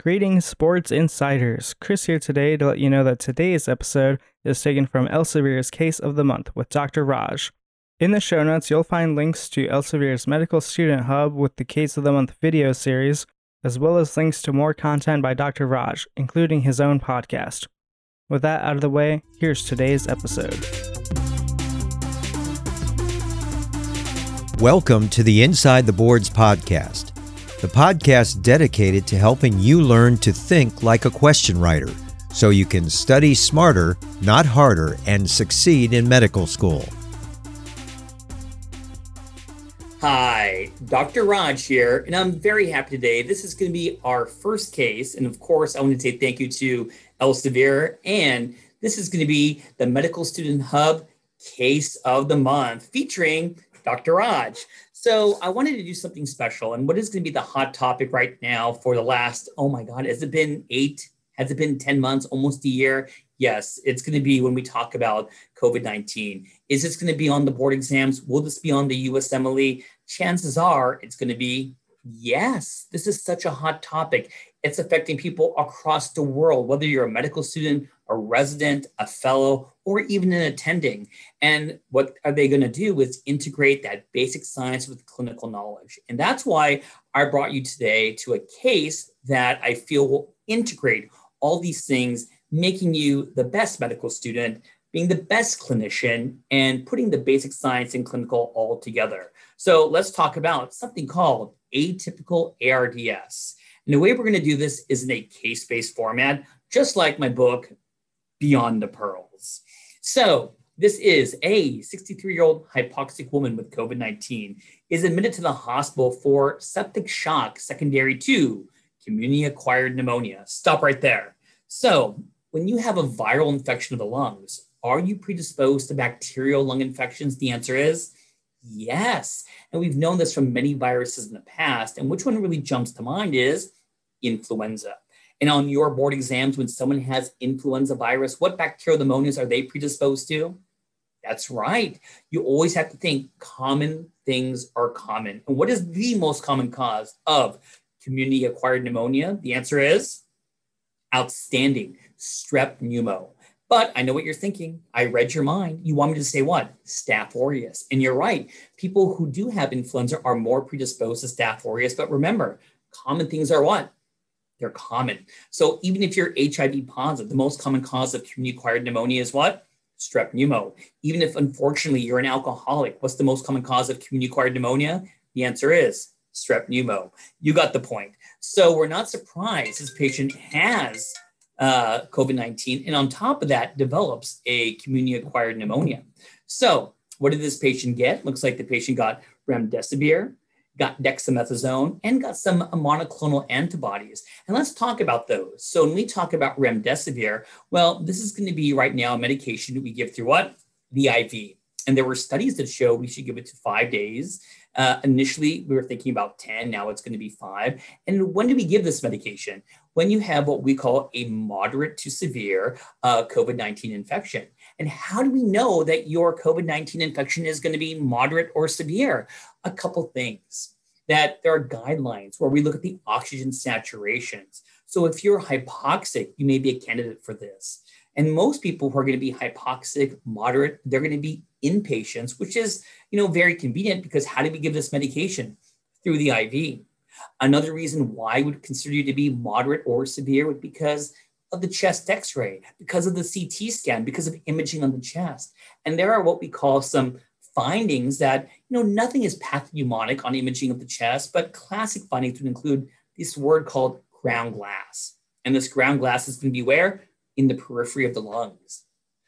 Greetings, sports insiders. Chris here today to let you know that today's episode is taken from Elsevier's Case of the Month with Dr. Raj. In the show notes, you'll find links to Elsevier's Medical Student Hub with the Case of the Month video series, as well as links to more content by Dr. Raj, including his own podcast. With that out of the way, here's today's episode. Welcome to the Inside the Boards podcast the podcast dedicated to helping you learn to think like a question writer so you can study smarter, not harder, and succeed in medical school. Hi, Dr. Raj here, and I'm very happy today. This is going to be our first case. And of course, I want to say thank you to Elsevier. And this is going to be the Medical Student Hub Case of the Month featuring Dr. Raj. So I wanted to do something special. And what is going to be the hot topic right now for the last, oh my God, has it been eight? Has it been 10 months, almost a year? Yes, it's going to be when we talk about COVID 19. Is this going to be on the board exams? Will this be on the USMLE? Chances are it's going to be yes. This is such a hot topic. It's affecting people across the world, whether you're a medical student, a resident, a fellow, or even an attending. And what are they going to do is integrate that basic science with clinical knowledge. And that's why I brought you today to a case that I feel will integrate all these things, making you the best medical student, being the best clinician, and putting the basic science and clinical all together. So let's talk about something called atypical ARDS. And the way we're going to do this is in a case based format, just like my book, Beyond the Pearls. So, this is a 63 year old hypoxic woman with COVID 19 is admitted to the hospital for septic shock secondary to community acquired pneumonia. Stop right there. So, when you have a viral infection of the lungs, are you predisposed to bacterial lung infections? The answer is yes. And we've known this from many viruses in the past. And which one really jumps to mind is influenza. And on your board exams, when someone has influenza virus, what bacterial pneumonias are they predisposed to? That's right. You always have to think common things are common. And what is the most common cause of community acquired pneumonia? The answer is outstanding strep pneumo. But I know what you're thinking. I read your mind. You want me to say what? Staph aureus. And you're right. People who do have influenza are more predisposed to staph aureus. But remember, common things are what? They're common. So even if you're HIV positive, the most common cause of community acquired pneumonia is what? Strep pneumo. Even if unfortunately you're an alcoholic, what's the most common cause of community acquired pneumonia? The answer is strep pneumo. You got the point. So we're not surprised this patient has uh, COVID 19 and on top of that develops a community acquired pneumonia. So what did this patient get? Looks like the patient got remdesivir, got dexamethasone, and got some monoclonal antibodies. And let's talk about those. So when we talk about remdesivir, well, this is going to be right now a medication that we give through what? The IV. And there were studies that show we should give it to five days. Uh, initially, we were thinking about 10, now it's going to be five. And when do we give this medication? When you have what we call a moderate to severe uh, COVID 19 infection. And how do we know that your COVID 19 infection is going to be moderate or severe? A couple things that there are guidelines where we look at the oxygen saturations. So if you're hypoxic, you may be a candidate for this. And most people who are going to be hypoxic, moderate, they're going to be inpatients, which is, you know, very convenient because how do we give this medication? Through the IV. Another reason why I would consider you to be moderate or severe would because of the chest x-ray, because of the CT scan, because of imaging on the chest. And there are what we call some findings that, you know, nothing is pathognomonic on imaging of the chest, but classic findings would include this word called ground glass. And this ground glass is going to be where? In the periphery of the lungs.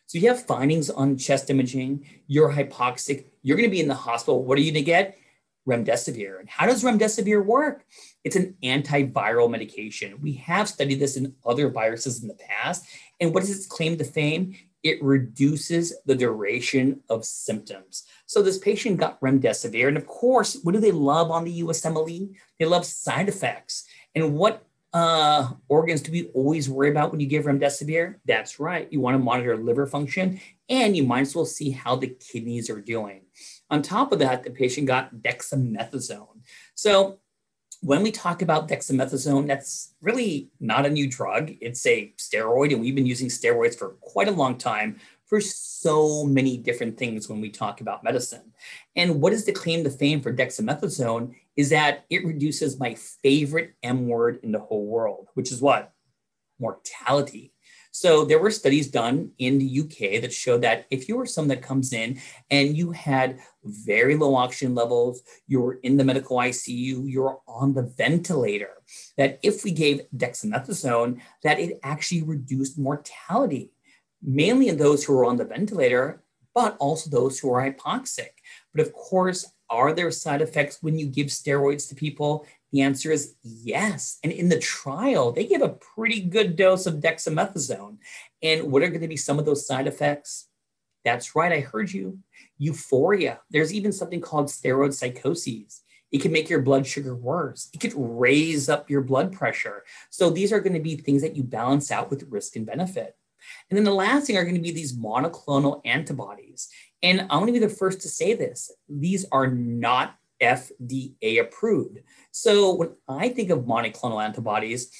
So you have findings on chest imaging, you're hypoxic, you're going to be in the hospital. What are you going to get? remdesivir. And how does remdesivir work? It's an antiviral medication. We have studied this in other viruses in the past. And what does its claim to fame? It reduces the duration of symptoms. So this patient got remdesivir. And of course, what do they love on the USMLE? They love side effects. And what uh, organs do we always worry about when you give remdesivir? That's right. You want to monitor liver function and you might as well see how the kidneys are doing. On top of that, the patient got dexamethasone. So when we talk about dexamethasone, that's really not a new drug. It's a steroid, and we've been using steroids for quite a long time for so many different things when we talk about medicine. And what is the claim to fame for dexamethasone is that it reduces my favorite M word in the whole world, which is what? Mortality. So there were studies done in the UK that showed that if you were someone that comes in and you had very low oxygen levels, you were in the medical ICU, you're on the ventilator, that if we gave dexamethasone, that it actually reduced mortality, mainly in those who are on the ventilator, but also those who are hypoxic. But of course, are there side effects when you give steroids to people? The answer is yes. And in the trial, they give a pretty good dose of dexamethasone. And what are going to be some of those side effects? That's right, I heard you. Euphoria. There's even something called steroid psychoses. It can make your blood sugar worse. It could raise up your blood pressure. So these are going to be things that you balance out with risk and benefit. And then the last thing are going to be these monoclonal antibodies. And I want to be the first to say this these are not FDA approved. So when I think of monoclonal antibodies,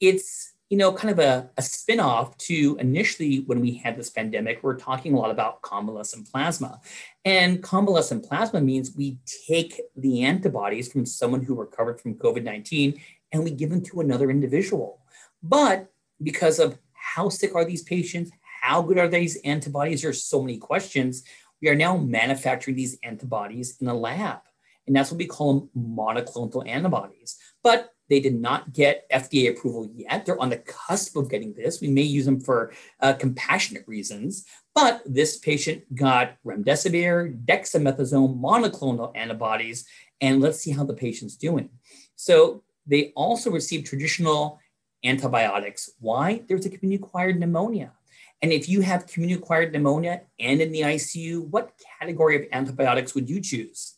it's you know kind of a, a spin-off to initially when we had this pandemic, we're talking a lot about convalescent plasma. And convalescent plasma means we take the antibodies from someone who recovered from COVID-19 and we give them to another individual. But because of how sick are these patients? How good are these antibodies? There's so many questions. We are now manufacturing these antibodies in a lab. And that's what we call them monoclonal antibodies. But they did not get FDA approval yet. They're on the cusp of getting this. We may use them for uh, compassionate reasons. But this patient got remdesivir, dexamethasone, monoclonal antibodies, and let's see how the patient's doing. So they also received traditional antibiotics. Why? There's a community acquired pneumonia. And if you have community acquired pneumonia and in the ICU, what category of antibiotics would you choose?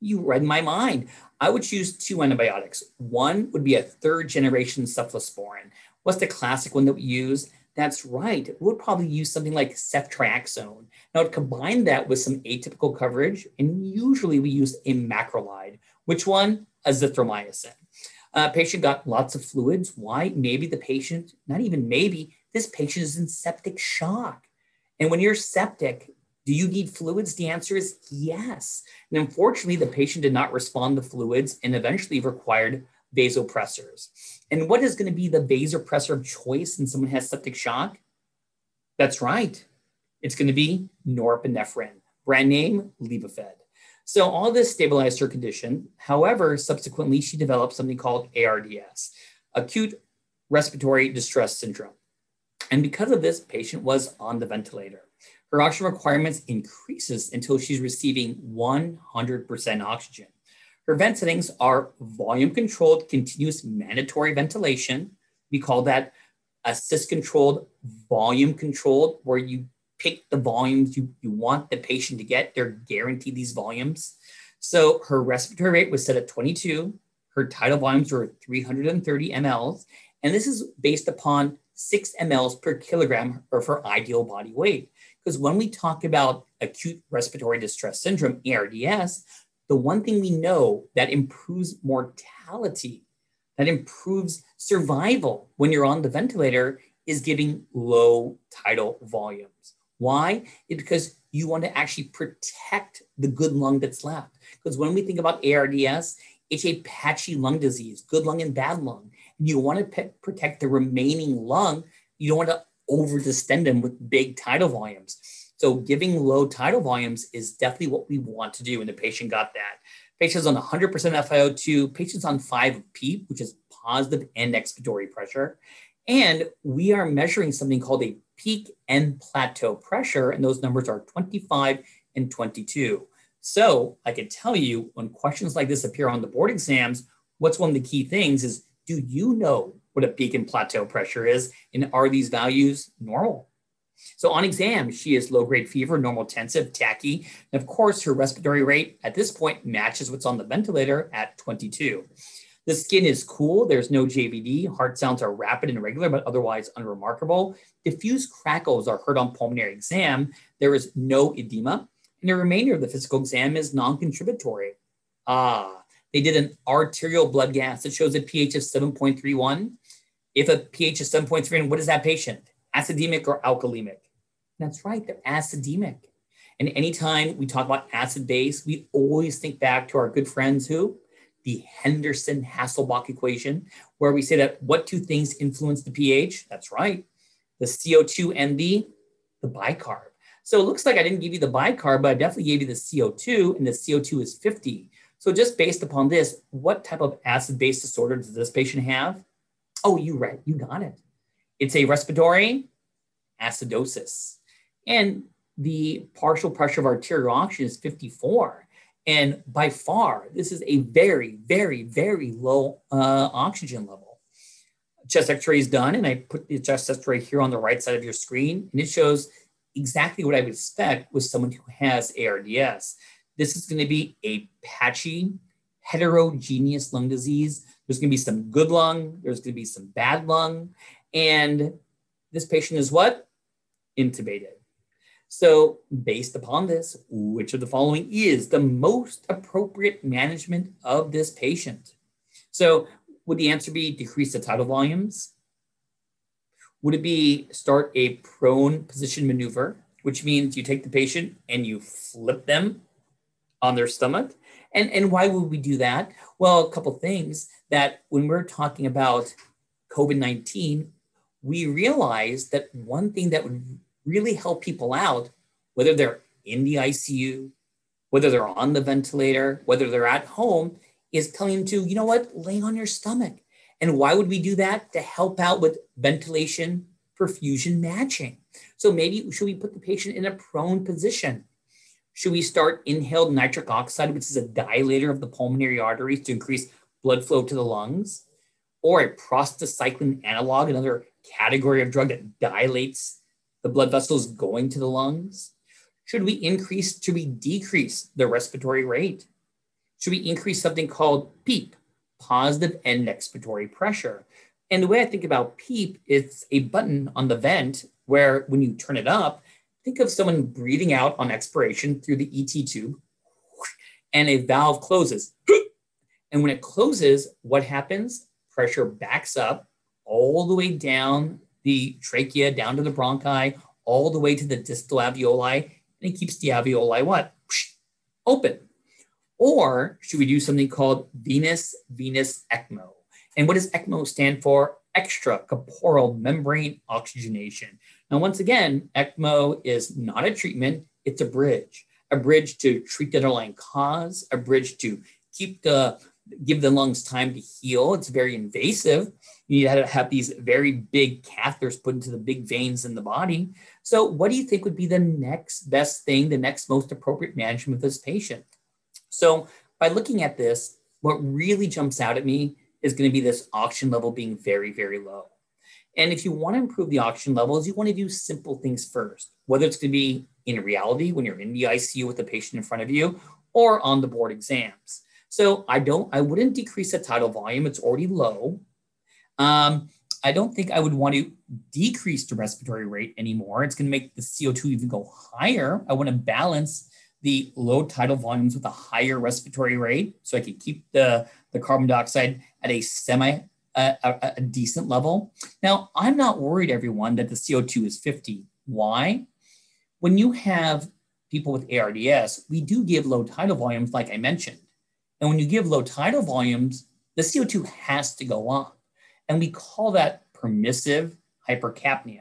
You read my mind. I would choose two antibiotics. One would be a third generation cephalosporin. What's the classic one that we use? That's right. We'll probably use something like ceftriaxone. Now, to combine that with some atypical coverage, and usually we use a macrolide. Which one? Azithromycin. Uh, patient got lots of fluids. Why? Maybe the patient, not even maybe, this patient is in septic shock. And when you're septic, do you need fluids? The answer is yes. And unfortunately, the patient did not respond to fluids and eventually required vasopressors. And what is going to be the vasopressor of choice when someone has septic shock? That's right. It's going to be norepinephrine, brand name Levophed. So all this stabilized her condition. However, subsequently, she developed something called ARDS, acute respiratory distress syndrome. And because of this, patient was on the ventilator. Her oxygen requirements increases until she's receiving 100% oxygen. Her vent settings are volume controlled continuous mandatory ventilation. We call that assist controlled, volume controlled, where you pick the volumes you, you want the patient to get. They're guaranteed these volumes. So her respiratory rate was set at 22. Her tidal volumes were 330 mLs. And this is based upon six mLs per kilogram of her ideal body weight. Because when we talk about acute respiratory distress syndrome, ARDS, the one thing we know that improves mortality, that improves survival when you're on the ventilator is giving low tidal volumes. Why? It's because you want to actually protect the good lung that's left. Because when we think about ARDS, it's a patchy lung disease, good lung and bad lung. You want to pe- protect the remaining lung. You don't want to over distend them with big tidal volumes. So giving low tidal volumes is definitely what we want to do. And the patient got that. Patients on 100% FiO2, patients on 5 PEEP, which is positive end expiratory pressure. And we are measuring something called a peak and plateau pressure, and those numbers are 25 and 22. So I could tell you when questions like this appear on the board exams, what's one of the key things is do you know what a peak and plateau pressure is? And are these values normal? So on exam, she has low grade fever, normotensive, tachy. And of course, her respiratory rate at this point matches what's on the ventilator at 22. The skin is cool. There's no JVD. Heart sounds are rapid and regular, but otherwise unremarkable. Diffuse crackles are heard on pulmonary exam. There is no edema. And the remainder of the physical exam is non contributory. Ah, they did an arterial blood gas that shows a pH of 7.31. If a pH is 7.3, what is that patient? Acidemic or alkalemic? That's right, they're acidemic. And anytime we talk about acid base, we always think back to our good friends who? The Henderson Hasselbalch equation, where we say that what two things influence the pH? That's right, the CO2 and the, the bicarb. So it looks like I didn't give you the bicarb, but I definitely gave you the CO2, and the CO2 is 50. So just based upon this, what type of acid-base disorder does this patient have? Oh, you right, you got it. It's a respiratory acidosis. And the partial pressure of arterial oxygen is 54. And by far, this is a very, very, very low uh, oxygen level. Chest x-ray is done, and I put the chest x-ray here on the right side of your screen, and it shows exactly what I would expect with someone who has ARDS. This is going to be a patchy, heterogeneous lung disease. There's going to be some good lung, there's going to be some bad lung. And this patient is what? Intubated. So, based upon this, which of the following is the most appropriate management of this patient? So, would the answer be decrease the tidal volumes? Would it be start a prone position maneuver, which means you take the patient and you flip them on their stomach. And, and why would we do that? Well, a couple things that when we're talking about COVID 19, we realized that one thing that would really help people out, whether they're in the ICU, whether they're on the ventilator, whether they're at home, is telling them to, you know what, lay on your stomach. And why would we do that? To help out with ventilation perfusion matching. So maybe should we put the patient in a prone position? Should we start inhaled nitric oxide, which is a dilator of the pulmonary arteries to increase blood flow to the lungs? Or a prostacyclin analog, another category of drug that dilates the blood vessels going to the lungs? Should we increase, should we decrease the respiratory rate? Should we increase something called PEEP, positive end expiratory pressure? And the way I think about PEEP, it's a button on the vent where when you turn it up, think of someone breathing out on expiration through the ET tube, and a valve closes. And when it closes, what happens? Pressure backs up all the way down the trachea, down to the bronchi, all the way to the distal alveoli, and it keeps the alveoli what? Open. Or should we do something called venous venous ECMO? And what does ECMO stand for? Extracorporeal membrane oxygenation. Now, once again, ECMO is not a treatment, it's a bridge, a bridge to treat the underlying cause, a bridge to keep the give the lungs time to heal. It's very invasive. You need to have these very big catheters put into the big veins in the body. So, what do you think would be the next best thing, the next most appropriate management of this patient? So, by looking at this, what really jumps out at me is going to be this oxygen level being very, very low. And if you want to improve the oxygen levels, you want to do simple things first, whether it's going to be in reality when you're in the ICU with the patient in front of you or on the board exams. So I don't, I wouldn't decrease the tidal volume. It's already low. Um, I don't think I would want to decrease the respiratory rate anymore. It's going to make the CO2 even go higher. I want to balance the low tidal volumes with a higher respiratory rate so I can keep the, the carbon dioxide at a semi uh, a, a, a decent level. Now, I'm not worried, everyone, that the CO2 is 50. Why? When you have people with ARDS, we do give low tidal volumes, like I mentioned. And when you give low tidal volumes, the CO2 has to go up. And we call that permissive hypercapnia.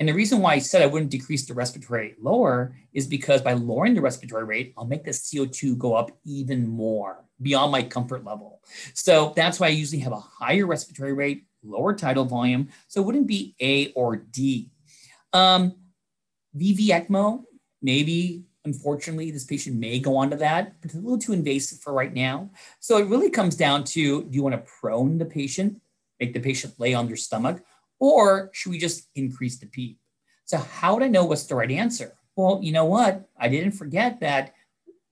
And the reason why I said I wouldn't decrease the respiratory rate lower is because by lowering the respiratory rate, I'll make the CO2 go up even more beyond my comfort level. So that's why I usually have a higher respiratory rate, lower tidal volume. So it wouldn't be A or D. Um, VV ECMO, maybe unfortunately, this patient may go on to that, but it's a little too invasive for right now. So it really comes down to do you want to prone the patient, make the patient lay on their stomach, or should we just increase the PEEP? So, how would I know what's the right answer? Well, you know what? I didn't forget that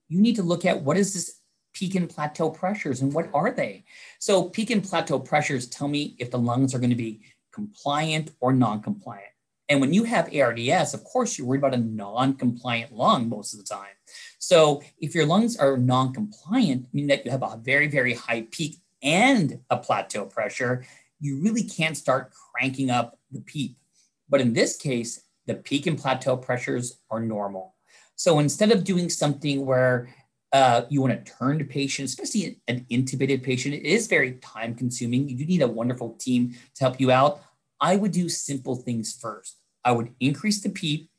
you need to look at what is this peak and plateau pressures and what are they? So, peak and plateau pressures tell me if the lungs are going to be compliant or non compliant. And when you have ARDS, of course, you're worried about a non compliant lung most of the time. So, if your lungs are non compliant, meaning that you have a very, very high peak and a plateau pressure, you really can't start cranking up the PEEP. But in this case, the peak and plateau pressures are normal. So instead of doing something where uh, you want to turn to patients, especially an intubated patient, it is very time consuming. You need a wonderful team to help you out. I would do simple things first. I would increase the PEEP.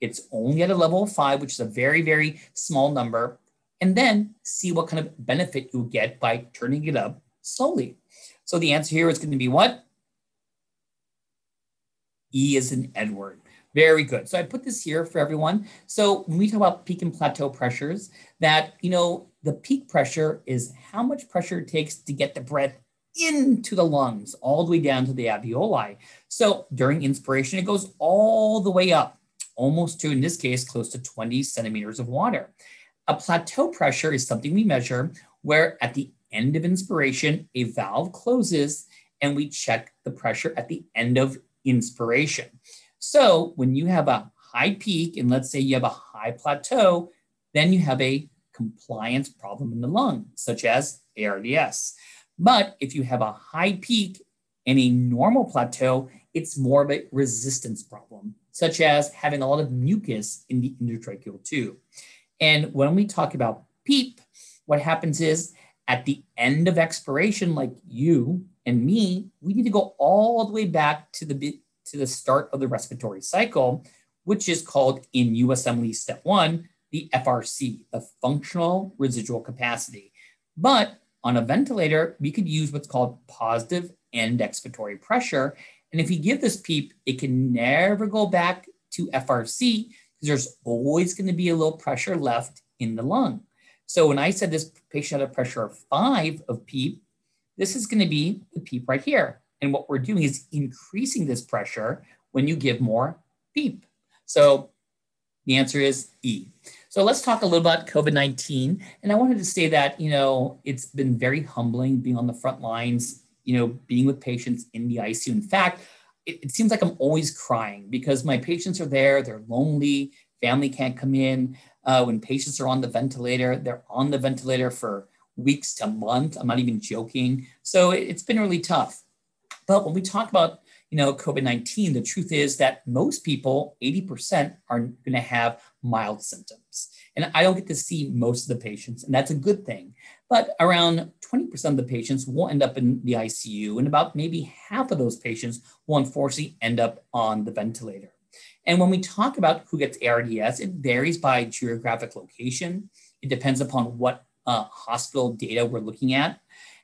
It's only at a level of five, which is a very, very small number. And then see what kind of benefit you get by turning it up slowly. So the answer here is going to be what? E is in Edward. Very good. So I put this here for everyone. So when we talk about peak and plateau pressures, that, you know, the peak pressure is how much pressure it takes to get the breath into the lungs, all the way down to the alveoli. So during inspiration, it goes all the way up, almost to, in this case, close to 20 centimeters of water. A plateau pressure is something we measure where at the end of inspiration, a valve closes and we check the pressure at the end of inspiration. So when you have a high peak, and let's say you have a high plateau, then you have a compliance problem in the lung, such as ARDS. But if you have a high peak and a normal plateau, it's more of a resistance problem, such as having a lot of mucus in the endotracheal tube. And when we talk about PEEP, what happens is at the end of expiration, like you and me, we need to go all the way back to the to the start of the respiratory cycle, which is called in USMLE step one, the FRC, the functional residual capacity. But on a ventilator, we could use what's called positive end expiratory pressure. And if you give this PEEP, it can never go back to FRC because there's always going to be a little pressure left in the lung. So when I said this patient had a pressure of five of PEEP, this is going to be the PEEP right here. And what we're doing is increasing this pressure when you give more PEEP. So the answer is E. So let's talk a little about COVID 19. And I wanted to say that, you know, it's been very humbling being on the front lines, you know, being with patients in the ICU. In fact, it, it seems like I'm always crying because my patients are there, they're lonely, family can't come in. Uh, when patients are on the ventilator, they're on the ventilator for weeks to months. I'm not even joking. So it, it's been really tough. But when we talk about you know COVID-19, the truth is that most people, 80%, are going to have mild symptoms. And I don't get to see most of the patients, and that's a good thing. But around 20% of the patients will end up in the ICU, and about maybe half of those patients will unfortunately end up on the ventilator. And when we talk about who gets ARDS, it varies by geographic location. It depends upon what uh, hospital data we're looking at.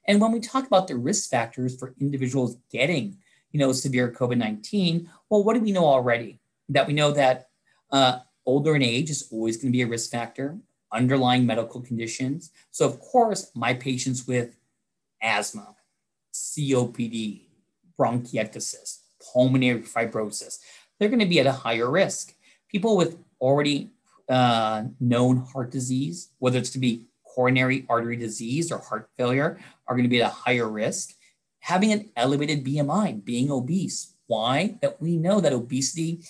And when we talk about the risk factors for individuals getting, you know, severe COVID-19, well, what do we know already? That we know that uh, older in age is always going to be a risk factor, underlying medical conditions. So of course, my patients with asthma, COPD, bronchiectasis, pulmonary fibrosis, they're going to be at a higher risk. People with already uh, known heart disease, whether it's to be coronary artery disease or heart failure are going to be at a higher risk. Having an elevated BMI, being obese. Why? That we know that obesity,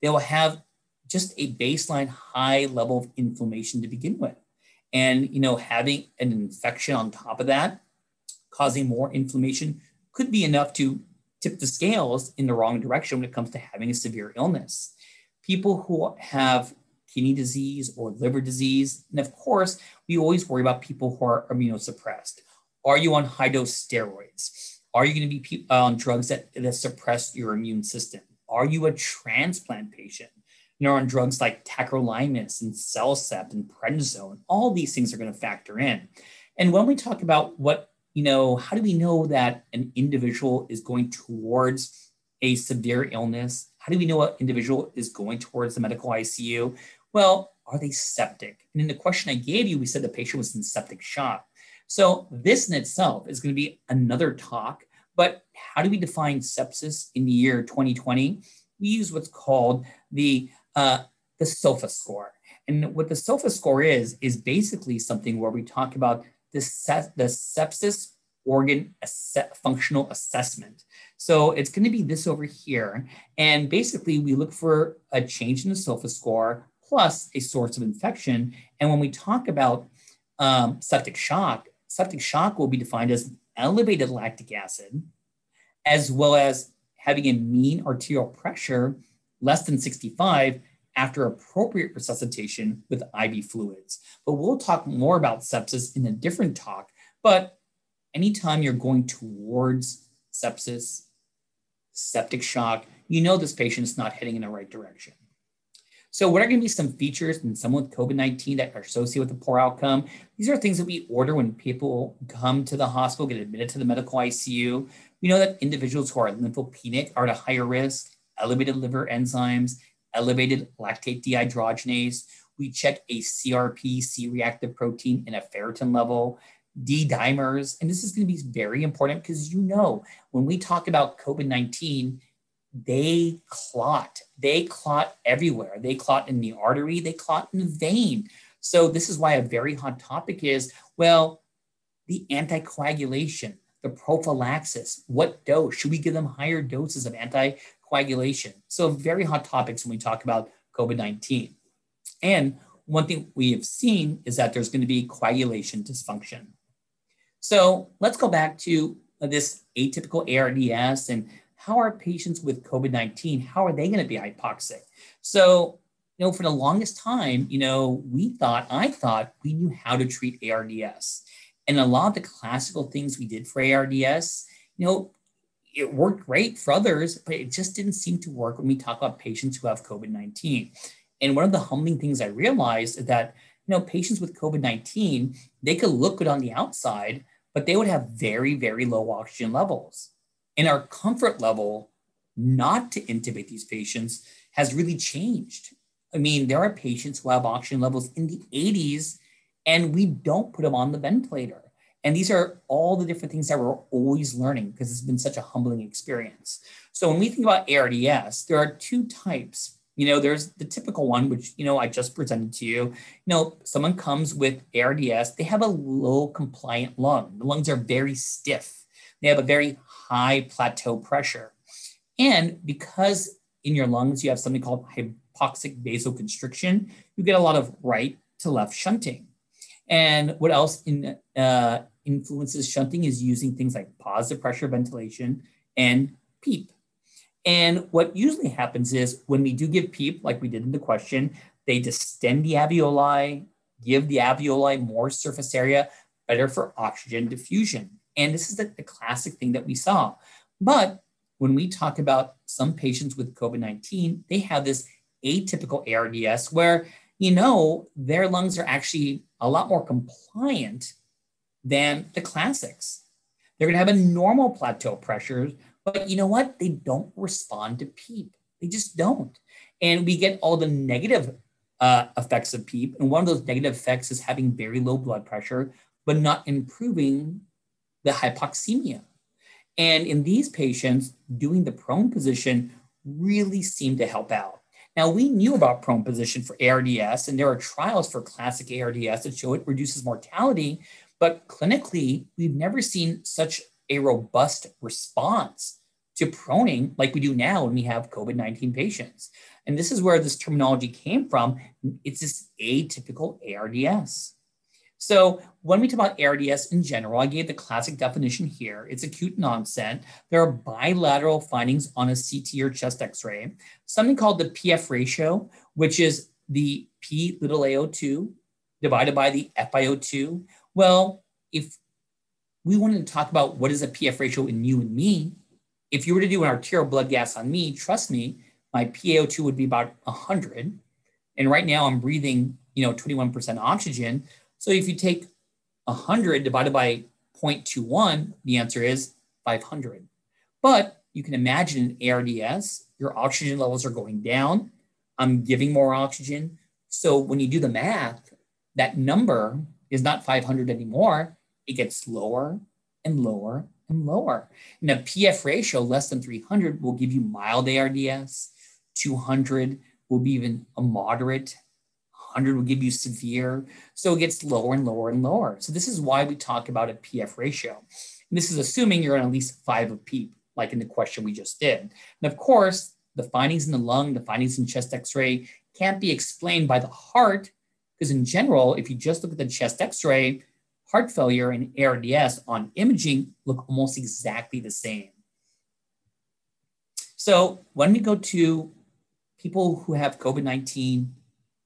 they will have just a baseline high level of inflammation to begin with. And you know, having an infection on top of that, causing more inflammation, could be enough to tip the scales in the wrong direction when it comes to having a severe illness. People who have kidney disease or liver disease. And of course, we always worry about people who are immunosuppressed. Are you on high dose steroids? Are you going to be uh, on drugs that, that suppress your immune system? Are you a transplant patient? You know, on drugs like tacrolimus and CellCept and prednisone, all these things are going to factor in. And when we talk about what, you know, how do we know that an individual is going towards a severe illness? How do we know an individual is going towards the medical ICU? Well, are they septic? And in the question I gave you, we said the patient was in septic shock. So this in itself is going to be another talk. But how do we define sepsis in the year 2020? We use what's called the uh, the SOFA score. And what the SOFA score is, is basically something where we talk about the, the sepsis organ functional assessment. So it's going to be this over here. And basically, we look for a change in the SOFA score plus a source of infection. And when we talk about um, septic shock, septic shock will be defined as elevated lactic acid, as well as having a mean arterial pressure less than 65 after appropriate resuscitation with IV fluids. But we'll talk more about sepsis in a different talk. But anytime you're going towards sepsis, septic shock, you know this patient is not heading in the right direction. So, what are going to be some features in someone with COVID 19 that are associated with a poor outcome? These are things that we order when people come to the hospital, get admitted to the medical ICU. We know that individuals who are lymphopenic are at a higher risk, elevated liver enzymes, elevated lactate dehydrogenase. We check a CRP, C reactive protein, and a ferritin level, D dimers. And this is going to be very important because you know, when we talk about COVID 19, they clot. They clot everywhere. They clot in the artery, they clot in the vein. So, this is why a very hot topic is well, the anticoagulation, the prophylaxis. What dose? Should we give them higher doses of anti coagulation. So, very hot topics when we talk about COVID 19. And one thing we have seen is that there's going to be coagulation dysfunction. So, let's go back to this atypical ARDS and how are patients with COVID 19, how are they going to be hypoxic? So, you know, for the longest time, you know, we thought, I thought we knew how to treat ARDS. And a lot of the classical things we did for ARDS, you know, it worked great for others, but it just didn't seem to work when we talk about patients who have COVID 19. And one of the humbling things I realized is that, you know, patients with COVID 19, they could look good on the outside, but they would have very, very low oxygen levels. And our comfort level not to intubate these patients has really changed. I mean, there are patients who have oxygen levels in the 80s, and we don't put them on the ventilator. And these are all the different things that we're always learning because it's been such a humbling experience. So when we think about ARDS, there are two types. You know, there's the typical one, which, you know, I just presented to you. You know, someone comes with ARDS, they have a low compliant lung. The lungs are very stiff. They have a very high plateau pressure. And because in your lungs you have something called hypoxic vasoconstriction, you get a lot of right to left shunting. And what else in uh, influences shunting is using things like positive pressure ventilation and PEEP. And what usually happens is when we do give PEEP, like we did in the question, they distend the alveoli, give the alveoli more surface area, better for oxygen diffusion. And this is the, the classic thing that we saw. But when we talk about some patients with COVID 19, they have this atypical ARDS where, you know, their lungs are actually a lot more compliant than the classics. They're going to have a normal plateau pressure, but you know what? They don't respond to PEEP. They just don't. And we get all the negative uh, effects of PEEP. And one of those negative effects is having very low blood pressure, but not improving the hypoxemia. And in these patients, doing the prone position really seemed to help out. Now, we knew about prone position for ARDS, and there are trials for classic ARDS that show it reduces mortality, but clinically, we've never seen such a robust response to proning like we do now when we have COVID 19 patients. And this is where this terminology came from. It's this atypical ARDS. So when we talk about ARDS in general, I gave the classic definition here. It's acute onset. There are bilateral findings on a CT or chest X-ray, something called the PF ratio, which is the P little AO2 divided by the FiO2, well, if we wanted to talk about what is a PF ratio in you and me, if you were to do an arterial blood gas on me, trust me, my PaO2 would be about 100. And right now I'm breathing, you know, 21% oxygen. So if you take 100 divided by 0.21, the answer is 500. But you can imagine in ARDS, your oxygen levels are going down. I'm giving more oxygen. So when you do the math, that number is not 500 anymore. It gets lower and lower and lower. And a PF ratio less than 300 will give you mild ARDS. 200 will be even a moderate. 100 will give you severe. So it gets lower and lower and lower. So this is why we talk about a PF ratio. And this is assuming you're on at least five of PEEP, like in the question we just did. And of course, the findings in the lung, the findings in chest x-ray can't be explained by the heart because in general, if you just look at the chest x-ray, heart failure and ARDS on imaging look almost exactly the same. So when we go to people who have COVID-19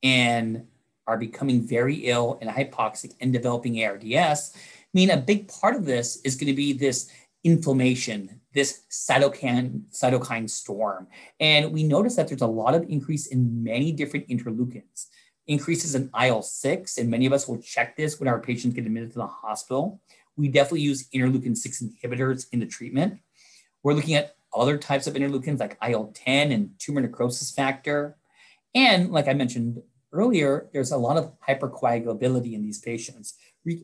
and are becoming very ill and hypoxic and developing ARDS, I mean, a big part of this is going to be this inflammation, this cytokine, cytokine storm. And we notice that there's a lot of increase in many different interleukins increases in IL 6, and many of us will check this when our patients get admitted to the hospital. We definitely use interleukin 6 inhibitors in the treatment. We're looking at other types of interleukins like IL 10 and tumor necrosis factor. And like I mentioned earlier, there's a lot of hypercoagulability in these patients,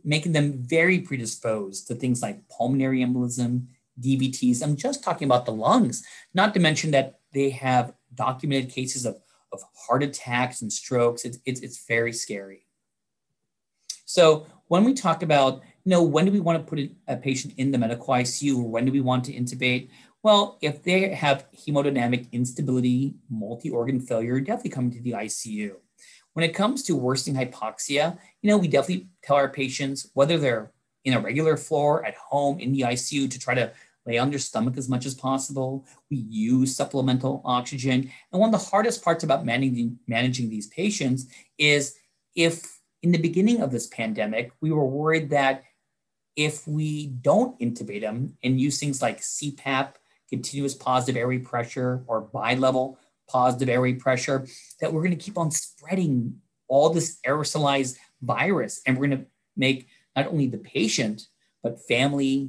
making them very predisposed to things like pulmonary embolism, DVTs. I'm just talking about the lungs, not to mention that they have documented cases of of heart attacks and strokes. It's, it's, it's very scary. So when we talk about, you know, when do we want to put a patient in the medical ICU or when do we want to intubate? Well, if they have hemodynamic instability, multi-organ failure, definitely come to the ICU. When it comes to worsening hypoxia, you know, we definitely tell our patients whether they're in a regular floor at home in the ICU to try to lay on their stomach as much as possible. We use supplemental oxygen. And one of the hardest parts about managing, managing these patients is if in the beginning of this pandemic, we were worried that if we don't intubate them and use things like CPAP, continuous positive airway pressure, or bi-level positive airway pressure, that we're going to keep on spreading all this aerosolized virus. And we're going to make not only the patient, but family,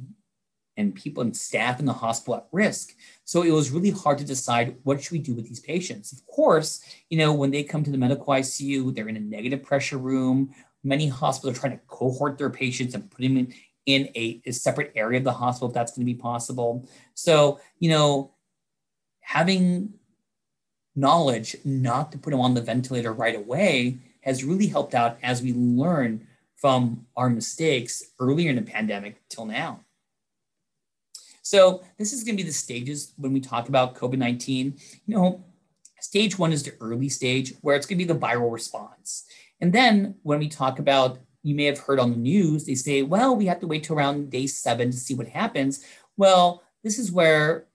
and people and staff in the hospital at risk. So it was really hard to decide what should we do with these patients. Of course, you know, when they come to the medical ICU, they're in a negative pressure room. Many hospitals are trying to cohort their patients and put them in, in a, a separate area of the hospital if that's going to be possible. So, you know, having knowledge not to put them on the ventilator right away has really helped out as we learn from our mistakes earlier in the pandemic till now. So this is going to be the stages when we talk about COVID-19. You know, stage one is the early stage where it's going to be the viral response. And then when we talk about, you may have heard on the news, they say, well, we have to wait till around day seven to see what happens. Well, this is where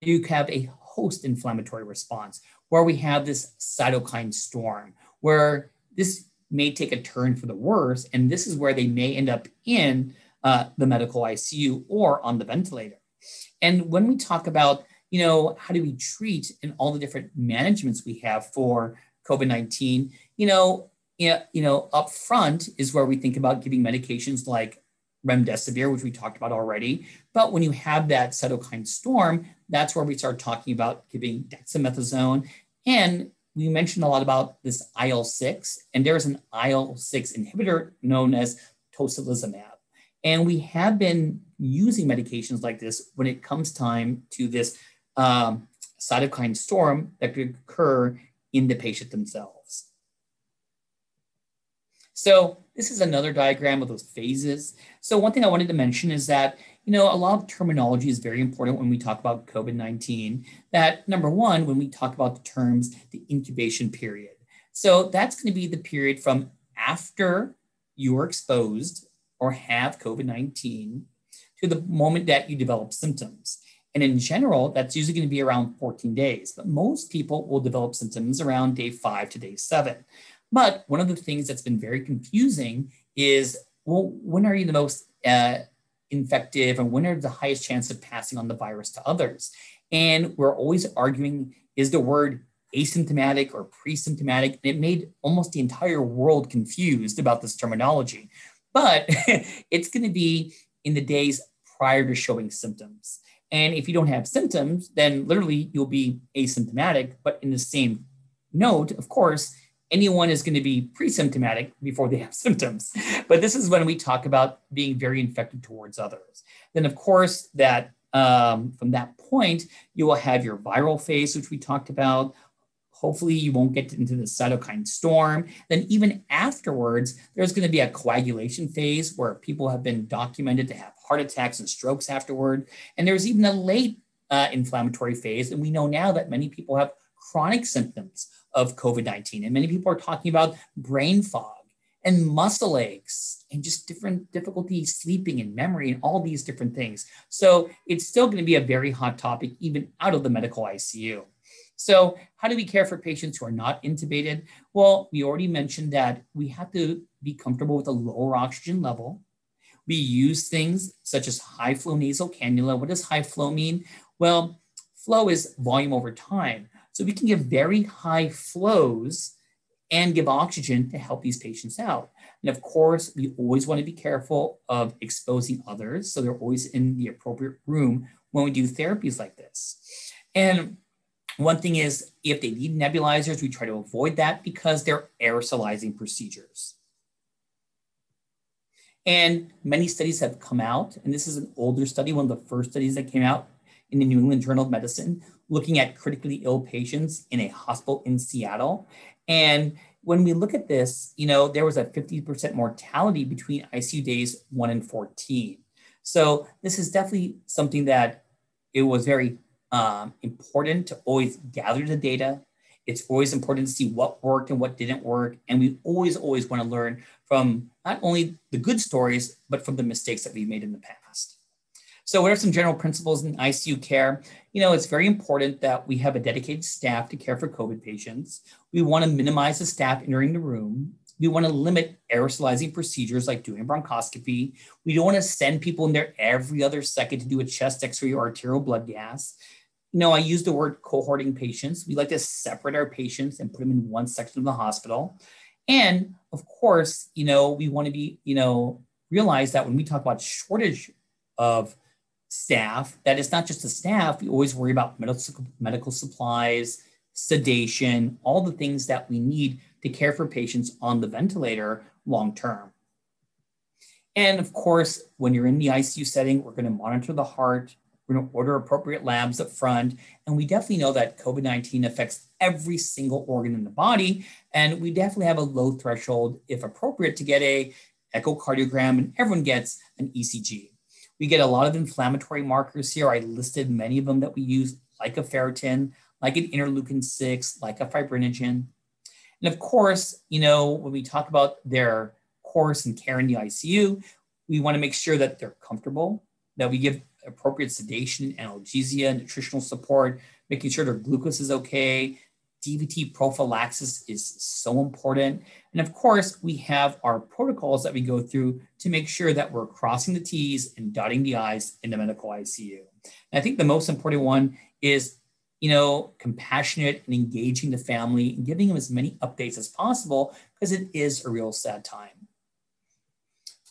you have a host inflammatory response, where we have this cytokine storm, where this may take a turn for the worse. And this is where they may end up in uh, the medical ICU or on the ventilator. And when we talk about, you know, how do we treat and all the different managements we have for COVID-19, you know, you know, up front is where we think about giving medications like remdesivir, which we talked about already. But when you have that cytokine storm, that's where we start talking about giving dexamethasone. And we mentioned a lot about this IL-6, and there's an IL-6 inhibitor known as tocilizumab. And we have been using medications like this when it comes time to this um, cytokine storm that could occur in the patient themselves. So this is another diagram of those phases. So one thing I wanted to mention is that, you know, a lot of terminology is very important when we talk about COVID-19. That number one, when we talk about the terms, the incubation period. So that's to be the period from after you are exposed or have COVID 19 to the moment that you develop symptoms. And in general, that's usually going to be around 14 days, but most people will develop symptoms around day five to day seven. But one of the things that's been very confusing is well, when are you the most uh, infective and when are the highest chance of passing on the virus to others? And we're always arguing is the word asymptomatic or pre-symptomatic? And it made almost the entire world confused about this terminology but it's going to be in the days prior to showing symptoms. And if you don't have symptoms, then literally you'll be asymptomatic. But in the same note, of course, anyone is going to be pre-symptomatic before they have symptoms. But this is when we talk about being very infected towards others. Then, of course, that um, from that point, you will have your viral phase, which we talked about. Hopefully, you won't get into the cytokine storm. Then, even afterwards, there's going to be a coagulation phase where people have been documented to have heart attacks and strokes afterward. And there's even a late uh, inflammatory phase. And we know now that many people have chronic symptoms of COVID 19. And many people are talking about brain fog and muscle aches and just different difficulties sleeping and memory and all these different things. So it's still going to be a very hot topic, even out of the medical ICU. So, how do we care for patients who are not intubated? Well, we already mentioned that we have to be comfortable with a lower oxygen level. We use things such as high flow nasal cannula. What does high flow mean? Well, flow is volume over time. So we can give very high flows and give oxygen to help these patients out. And of course, we always want to be careful of exposing others. So they're always in the appropriate room when we do therapies like this. And one thing is, if they need nebulizers, we try to avoid that because they're aerosolizing procedures. And many studies have come out, and this is an older study, one of the first studies that came out in the New England Journal of Medicine, looking at critically ill patients in a hospital in Seattle. And when we look at this, you know, there was a 50% mortality between ICU days 1 and 14. So this is definitely something that it was very um, important to always gather the data. It's always important to see what worked and what didn't work. And we always, always want to learn from not only the good stories, but from the mistakes that we've made in the past. So, what are some general principles in ICU care? You know, it's very important that we have a dedicated staff to care for COVID patients. We want to minimize the staff entering the room. We want to limit aerosolizing procedures like doing bronchoscopy. We don't want to send people in there every other second to do a chest x ray or arterial blood gas. You know, I use the word cohorting patients. We like to separate our patients and put them in one section of the hospital. And of course, you know, we want to be, you know, realize that when we talk about shortage of staff that it's not just the staff we always worry about medical, medical supplies sedation all the things that we need to care for patients on the ventilator long term and of course when you're in the icu setting we're going to monitor the heart we're going to order appropriate labs up front and we definitely know that covid-19 affects every single organ in the body and we definitely have a low threshold if appropriate to get a echocardiogram and everyone gets an ecg we get a lot of inflammatory markers here. I listed many of them that we use, like a ferritin, like an interleukin 6, like a fibrinogen. And of course, you know, when we talk about their course and care in the ICU, we want to make sure that they're comfortable, that we give appropriate sedation, analgesia, nutritional support, making sure their glucose is okay, DVT prophylaxis is so important. And of course, we have our protocols that we go through to make sure that we're crossing the T's and dotting the I's in the medical ICU. And I think the most important one is, you know, compassionate and engaging the family and giving them as many updates as possible because it is a real sad time.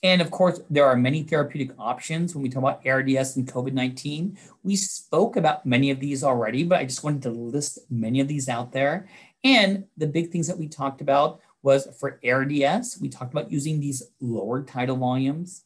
And of course, there are many therapeutic options when we talk about ARDS and COVID 19. We spoke about many of these already, but I just wanted to list many of these out there. And the big things that we talked about was for ARDS, we talked about using these lower tidal volumes.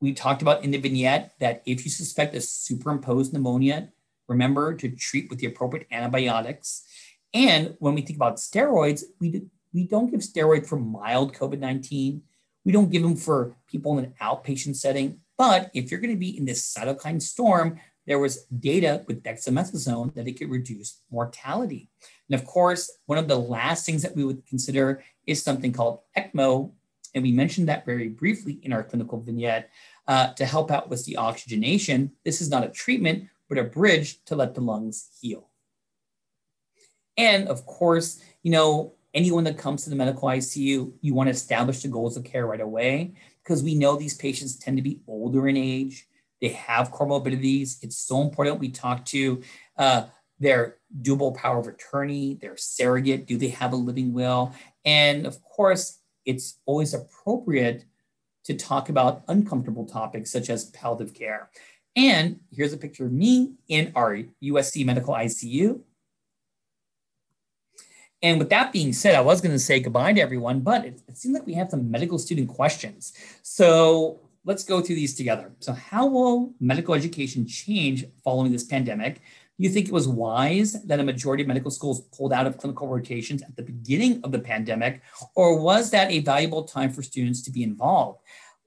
We talked about in the vignette that if you suspect a superimposed pneumonia, remember to treat with the appropriate antibiotics. And when we think about steroids, we, do, we don't give steroids for mild COVID 19 we don't give them for people in an outpatient setting. But if you're going to be in this cytokine storm, there was data with dexamethasone that it could reduce mortality. And of course, one of the last things that we would consider is something called ECMO. And we mentioned that very briefly in our clinical vignette uh, to help out with the oxygenation. This is not a treatment, but a bridge to let the lungs heal. And of course, you know, anyone that comes to the medical ICU, you want to establish the goals of care right away because we know these patients tend to be older in age. They have comorbidities. It's so important we talk to uh, their durable power of attorney, their surrogate. Do they have a living will? And of course, it's always appropriate to talk about uncomfortable topics such as palliative care. And here's a picture of me in our USC medical ICU. And with that being said, I was going to say goodbye to everyone, but it, it seems like we have some medical student questions. So let's go through these together. So, how will medical education change following this pandemic? Do you think it was wise that a majority of medical schools pulled out of clinical rotations at the beginning of the pandemic, or was that a valuable time for students to be involved?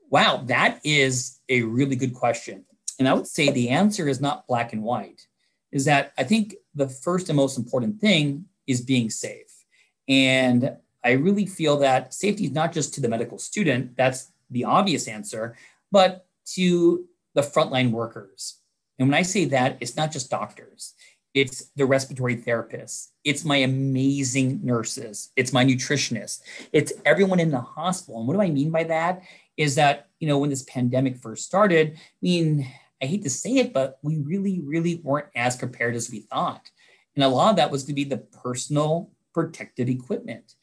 Wow, that is a really good question. And I would say the answer is not black and white, is that I think the first and most important thing is being safe. And I really feel that safety is not just to the medical student, that's the obvious answer, but to the frontline workers, and when I say that, it's not just doctors, it's the respiratory therapists, it's my amazing nurses, it's my nutritionists, it's everyone in the hospital. And what do I mean by that? Is that, you know, when this pandemic first started, I mean, I hate to say it, but we really, really weren't as prepared as we thought. And a lot of that was to be the personal protective equipment.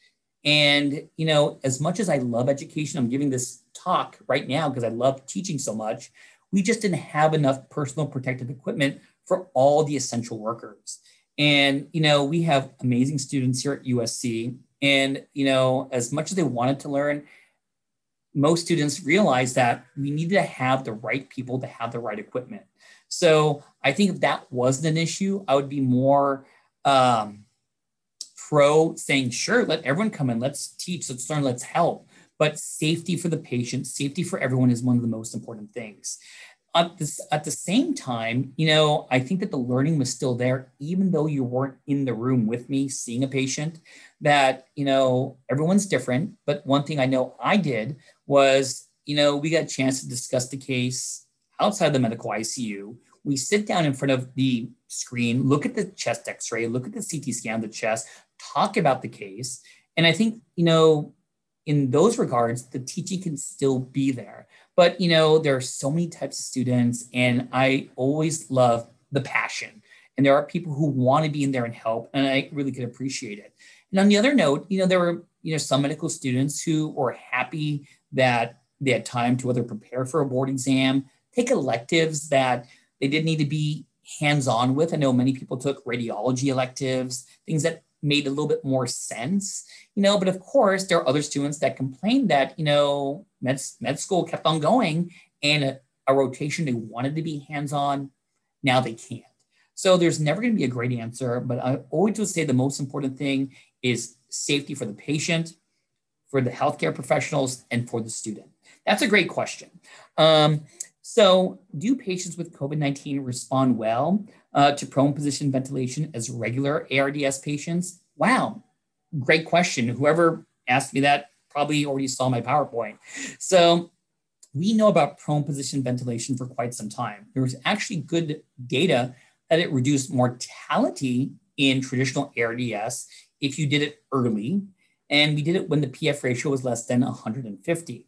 And, you know, as much as I love education, I'm giving this talk right now because I love teaching so much we just didn't have enough personal protective equipment for all the essential workers. And, you know, we have amazing students here at USC. And, you know, as much as they wanted to learn, most students realize that we need to have the right people to have the right equipment. So I think if that wasn't an issue, I would be more um, pro saying, sure, let everyone come in, let's teach, let's learn, let's help. But safety for the patient, safety for everyone is one of the most important things. At, at the same time, you know, I think that the learning was still there, even though you weren't in the room with me seeing a patient. That, you know, everyone's different. But one thing I know I did was, you know, we got a chance to discuss the case outside the medical ICU. We sit down in front of the screen, look at the chest x ray, look at the CT scan of the chest, talk about the case. And I think, you know, in those regards, the teaching can still be there. But you know, there are so many types of students, and I always love the passion. And there are people who want to be in there and help, and I really could appreciate it. And on the other note, you know, there were you know some medical students who were happy that they had time to whether prepare for a board exam, take electives that they didn't need to be hands-on with. I know many people took radiology electives, things that made a little bit more sense, you know. But of course, there are other students that complained that you know med, med school kept on going and a, a rotation they wanted to be hands-on, now they can't. So there's never going to be a great answer, but I always would say the most important thing is safety for the patient, for the healthcare professionals, and for the student. That's a great question. Um, so, do patients with COVID 19 respond well uh, to prone position ventilation as regular ARDS patients? Wow, great question. Whoever asked me that probably already saw my PowerPoint. So, we know about prone position ventilation for quite some time. There was actually good data that it reduced mortality in traditional ARDS if you did it early. And we did it when the PF ratio was less than 150.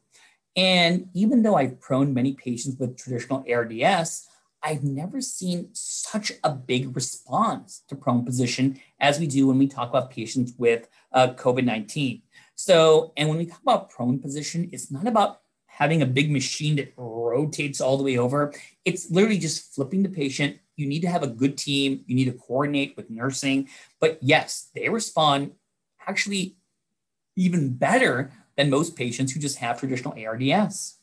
And even though I've prone many patients with traditional ARDS, I've never seen such a big response to prone position as we do when we talk about patients with uh, COVID 19. So, and when we talk about prone position, it's not about having a big machine that rotates all the way over. It's literally just flipping the patient. You need to have a good team, you need to coordinate with nursing. But yes, they respond actually even better than most patients who just have traditional ARDS.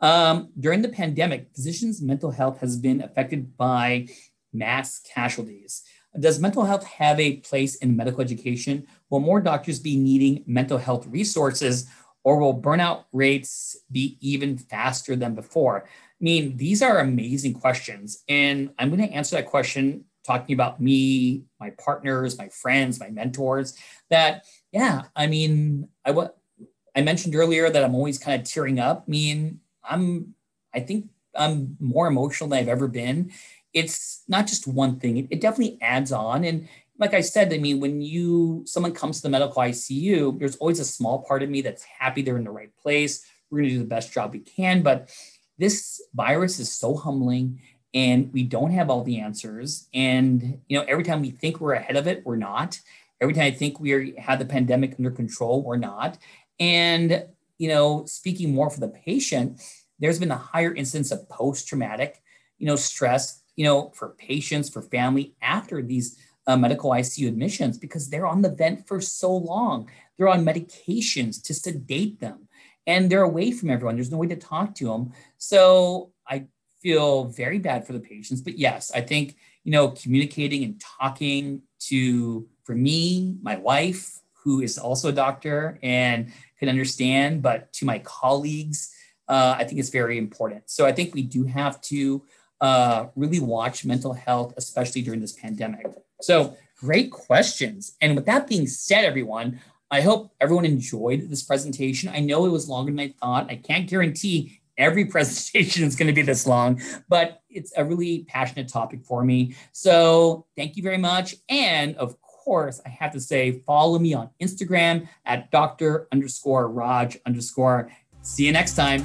Um, during the pandemic, physicians' mental health has been affected by mass casualties. Does mental health have a place in medical education? Will more doctors be needing mental health resources, or will burnout rates be even faster than before? I mean, these are amazing questions. And I'm going to answer that question talking about me, my partners, my friends, my mentors. That, yeah, I mean, I, I mentioned earlier that I'm always kind of tearing up. I mean, I'm, I think I'm more emotional than I've ever been. It's not just one thing, it, it definitely adds on. And like I said, I mean, when you, someone comes to the medical ICU, there's always a small part of me that's happy they're in the right place. We're going to do the best job we can. But this virus is so humbling and we don't have all the answers. And, you know, every time we think we're ahead of it, we're not. Every time I think we have the pandemic under control, we're not. And, you know, speaking more for the patient, there's been a higher incidence of post traumatic, you know, stress, you know, for patients, for family after these uh, medical ICU admissions because they're on the vent for so long. They're on medications to sedate them and they're away from everyone. There's no way to talk to them. So I feel very bad for the patients. But yes, I think, you know, communicating and talking to, for me, my wife, who is also a doctor and can understand, but to my colleagues, uh, I think it's very important. So I think we do have to uh, really watch mental health, especially during this pandemic. So great questions. And with that being said, everyone, I hope everyone enjoyed this presentation. I know it was longer than I thought. I can't guarantee every presentation is going to be this long, but it's a really passionate topic for me. So thank you very much. And of course, I have to say, follow me on Instagram at Dr. underscore Raj underscore. See you next time.